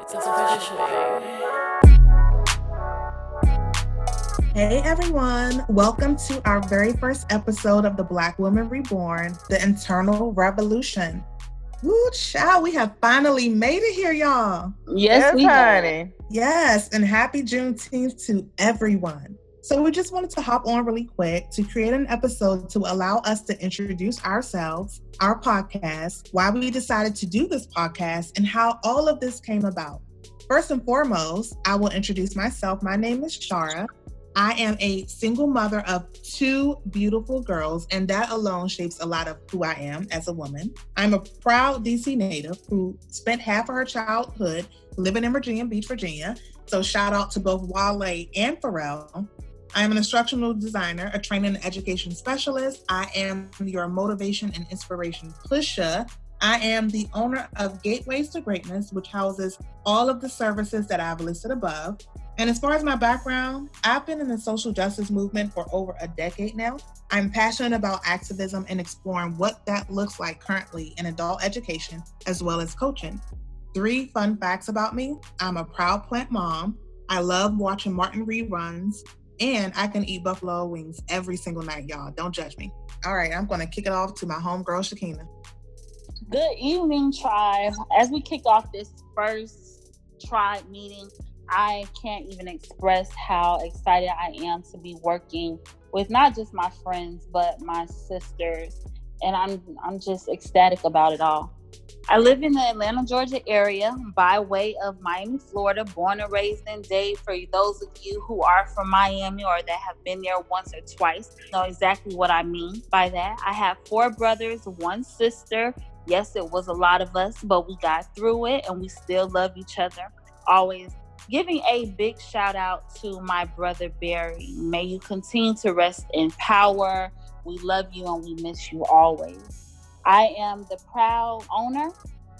It's official. Hey everyone, welcome to our very first episode of the Black Woman Reborn, the Internal Revolution. Woo, child, we have finally made it here, y'all. Yes, we have. honey. Yes, and happy Juneteenth to everyone. So, we just wanted to hop on really quick to create an episode to allow us to introduce ourselves, our podcast, why we decided to do this podcast, and how all of this came about. First and foremost, I will introduce myself. My name is Shara. I am a single mother of two beautiful girls, and that alone shapes a lot of who I am as a woman. I'm a proud DC native who spent half of her childhood living in Virginia Beach, Virginia. So, shout out to both Wale and Pharrell. I am an instructional designer, a training and education specialist. I am your motivation and inspiration pusher. I am the owner of Gateways to Greatness, which houses all of the services that I've listed above. And as far as my background, I've been in the social justice movement for over a decade now. I'm passionate about activism and exploring what that looks like currently in adult education as well as coaching. Three fun facts about me I'm a proud plant mom. I love watching Martin reruns, and I can eat buffalo wings every single night, y'all. Don't judge me. All right, I'm going to kick it off to my homegirl, Shekina. Good evening, tribe. As we kick off this first tribe meeting, I can't even express how excited I am to be working with not just my friends but my sisters, and I'm I'm just ecstatic about it all. I live in the Atlanta, Georgia area by way of Miami, Florida, born and raised in Dade. For those of you who are from Miami or that have been there once or twice, know exactly what I mean by that. I have four brothers, one sister. Yes, it was a lot of us, but we got through it and we still love each other. Always giving a big shout out to my brother Barry. May you continue to rest in power. We love you and we miss you always. I am the proud owner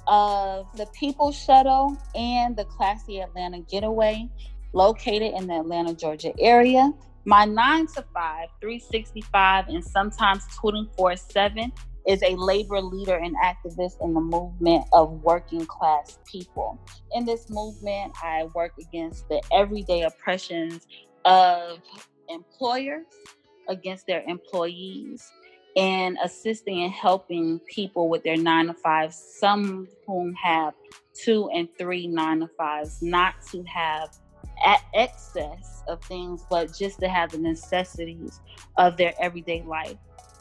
of the People Shuttle and the Classy Atlanta Getaway, located in the Atlanta, Georgia area. My nine to five, 365, and sometimes 24 7 is a labor leader and activist in the movement of working class people. In this movement, I work against the everyday oppressions of employers against their employees and assisting and helping people with their nine to fives, some whom have two and three nine to fives, not to have excess of things, but just to have the necessities of their everyday life.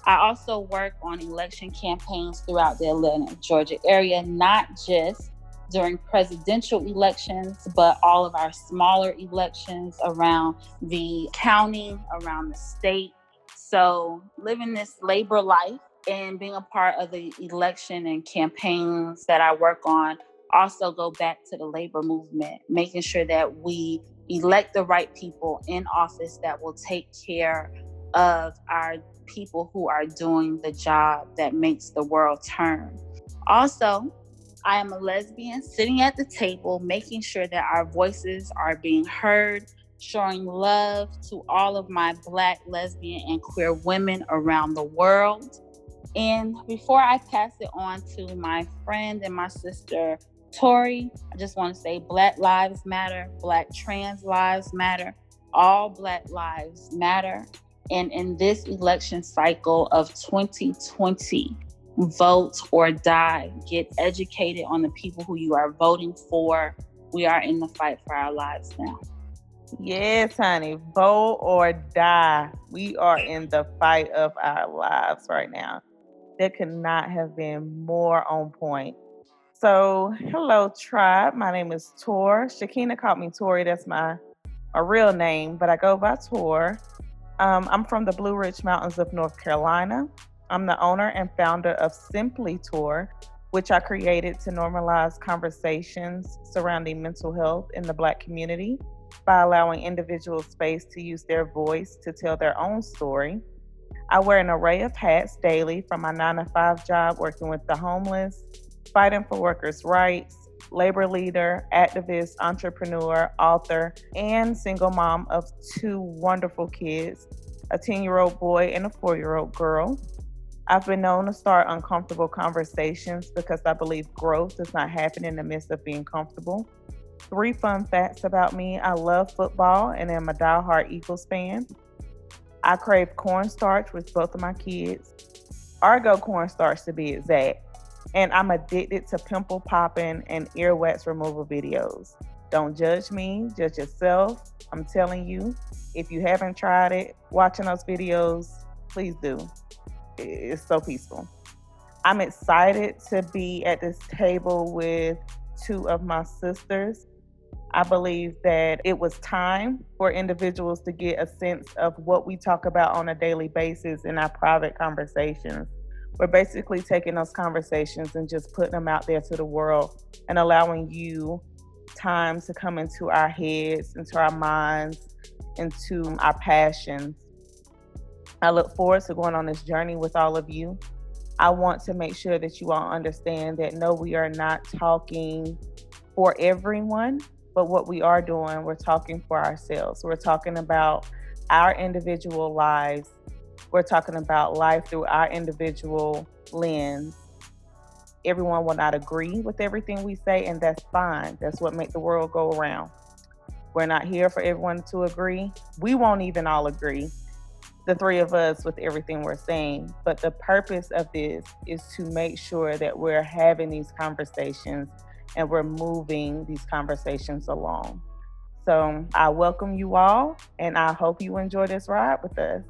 I also work on election campaigns throughout the Atlanta, Georgia area, not just during presidential elections, but all of our smaller elections around the county, around the state. So, living this labor life and being a part of the election and campaigns that I work on also go back to the labor movement, making sure that we elect the right people in office that will take care of our people who are doing the job that makes the world turn. Also, I am a lesbian sitting at the table, making sure that our voices are being heard, showing love to all of my Black, lesbian, and queer women around the world. And before I pass it on to my friend and my sister, Tori, I just want to say Black Lives Matter, Black trans lives matter, all Black lives matter. And in this election cycle of 2020, vote or die. Get educated on the people who you are voting for. We are in the fight for our lives now. Yes, honey. Vote or die. We are in the fight of our lives right now. That could not have been more on point. So, hello, tribe. My name is Tor. Shekina called me Tori. That's my a real name, but I go by Tor. Um, I'm from the Blue Ridge Mountains of North Carolina. I'm the owner and founder of Simplee Tor, which I created to normalize conversations surrounding mental health in the Black community by allowing individuals space to use their voice to tell their own story. I wear an array of hats daily from my nine to five job working with the homeless, fighting for workers' rights, labor leader, activist, entrepreneur, author, and single mom of two wonderful kids. a 10 year old boy, and a four year old girl. I've been known to start uncomfortable conversations because I believe growth does not happen in the midst of being comfortable. Three fun facts about me I love football and am a die-hard Eagles fan. I crave cornstarch with both of my kids, Argo cornstarch to be exact. And I'm addicted to pimple popping and earwax removal videos. Don't judge me, judge yourself. I'm telling you, if you haven't tried it, watching those videos, please do. It's so peaceful. I'm excited to be at this table with two of my sisters. I believe that it was time for individuals to get a sense of what we talk about on a daily basis in our private conversations. We're basically taking those conversations and just putting them out there to the world and allowing you time to come into our heads, into our minds, into our passions. I look forward to going on this journey with all of you. I want to make sure that you all understand that no, we are not talking for everyone, but what we are doing, we're talking for ourselves. We're talking about our individual lives. We're talking about life through our individual lens everyone will not agree with everything we say, and that's fine. That's what makes the world go around. We're not here for everyone to agree. We won't even all agree, the three of us, with everything we're saying. But the purpose of this is to make sure that we're having these conversations and we're moving these conversations along. So I welcome you all, and I hope you enjoy this ride with us.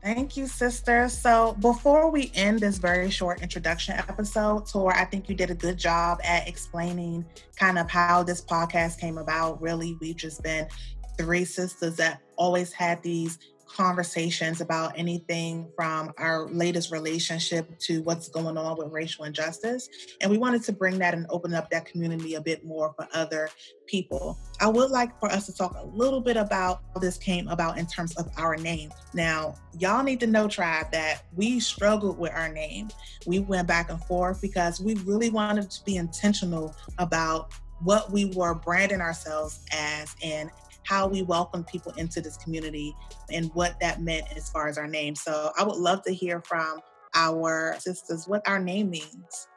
Thank you, sister. So, before we end this very short introduction episode, Tor, I think you did a good job at explaining kind of how this podcast came about. Really, we've just been three sisters that always had these conversations about anything from our latest relationship to what's going on with racial injustice. And we wanted to bring that and open up that community a bit more for other people. I would like for us to talk a little bit about how this came about in terms of our name. Now, y'all need to know, tribe, that we struggled with our name. We went back and forth because we really wanted to be intentional about what we were branding ourselves as and how we welcome people into this community and what that meant as far as our name. So I would love to hear from our sisters what our name means.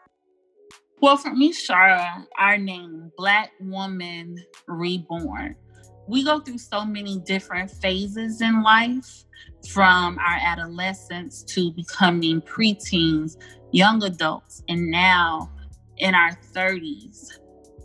Well, for me, Shara, our name, Black Woman Reborn. We go through so many different phases in life from our adolescence to becoming preteens, young adults, and now in our 30s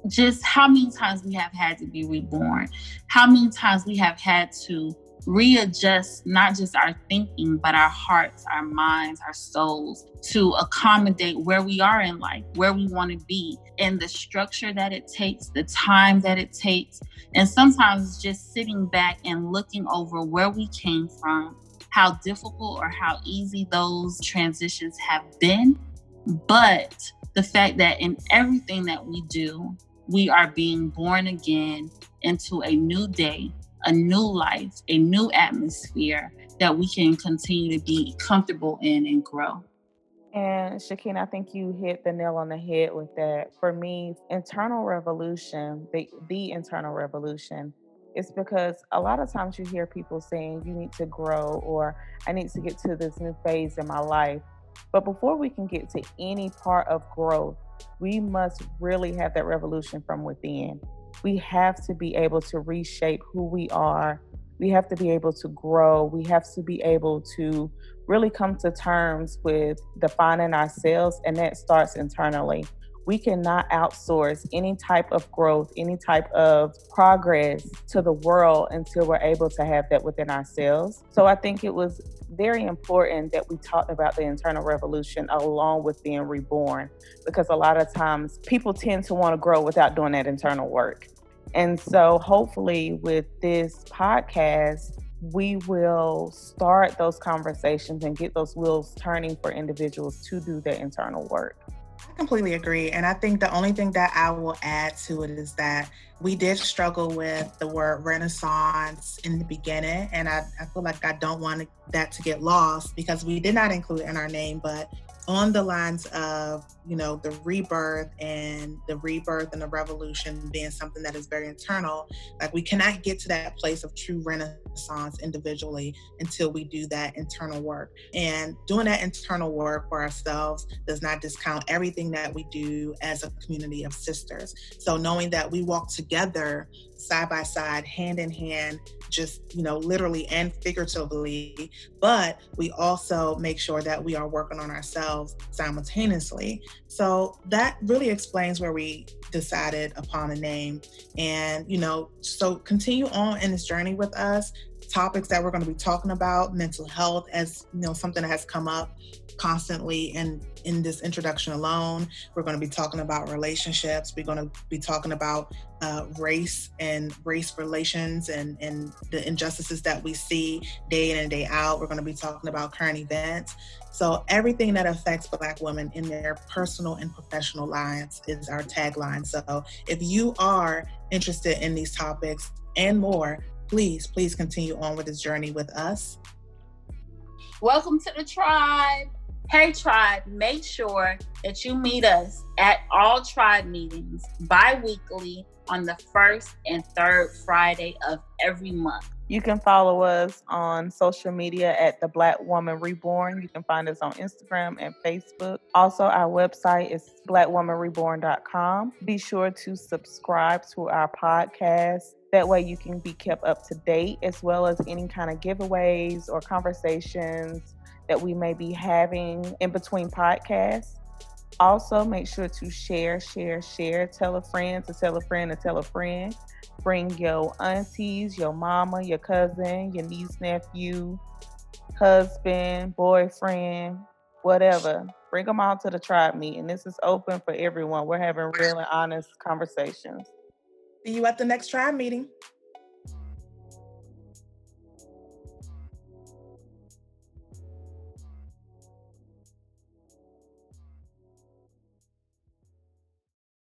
just how many times we have had to be reborn, how many times we have had to readjust not just our thinking, but our hearts, our minds, our souls to accommodate where we are in life, where we want to be, and the structure that it takes, the time that it takes. And sometimes just sitting back and looking over where we came from, how difficult or how easy those transitions have been. But the fact that in everything that we do, we are being born again into a new day, a new life, a new atmosphere that we can continue to be comfortable in and grow. And Shekina, I think you hit the nail on the head with that. For me, internal revolution, the, the internal revolution, is because a lot of times you hear people saying you need to grow or I need to get to this new phase in my life. But before we can get to any part of growth, we must really have that revolution from within. We have to be able to reshape who we are. We have to be able to grow. We have to be able to really come to terms with defining ourselves, and that starts internally. We cannot outsource any type of growth, any type of progress to the world until we're able to have that within ourselves. So I think it was very important that we talked about the internal revolution along with being reborn because a lot of times people tend to want to grow without doing that internal work. And so, hopefully, with this podcast, we will start those conversations and get those wheels turning for individuals to do their internal work. I completely agree. And I think the only thing that I will add to it is that we did struggle with the word renaissance in the beginning. And I, I feel like I don't want that to get lost because we did not include it in our name, but on the lines of you know the rebirth and the rebirth and the revolution being something that is very internal like we cannot get to that place of true renaissance individually until we do that internal work. And doing that internal work for ourselves does not discount everything that we do as a community of sisters. So knowing that we walk together side by side hand in hand just you know literally and figuratively. But we also make sure that we are working on ourselves simultaneously. So that really explains where we decided upon a name. And you know so continue on in this journey with us topics that we're going to be talking about mental health as you know something that has come up constantly in in this introduction alone. We're going to be talking about relationships. We're going to be talking about uh, race and race relations and and the injustices that we see day in and day out. We're going to be talking about current events. So everything that affects black women in their personal and professional lives is our tagline. So if you are interested in these topics and more please please continue on with this journey with us Welcome to the tribe. Hey, tribe, make sure that you meet us at all tribe meetings bi weekly on the first and third Friday of every month. You can follow us on social media at The Black Woman Reborn. You can find us on Instagram and Facebook. Also, our website is blackwomanreborn.com. Be sure to subscribe to our podcast. That way, you can be kept up to date as well as any kind of giveaways or conversations that we may be having in between podcasts. Also, make sure to share, share, share. Tell a friend to tell a friend to tell a friend. Bring your aunties, your mama, your cousin, your niece, nephew, husband, boyfriend, whatever. Bring them all to the tribe meeting. This is open for everyone. We're having real and honest conversations. see you at the next tribe meeting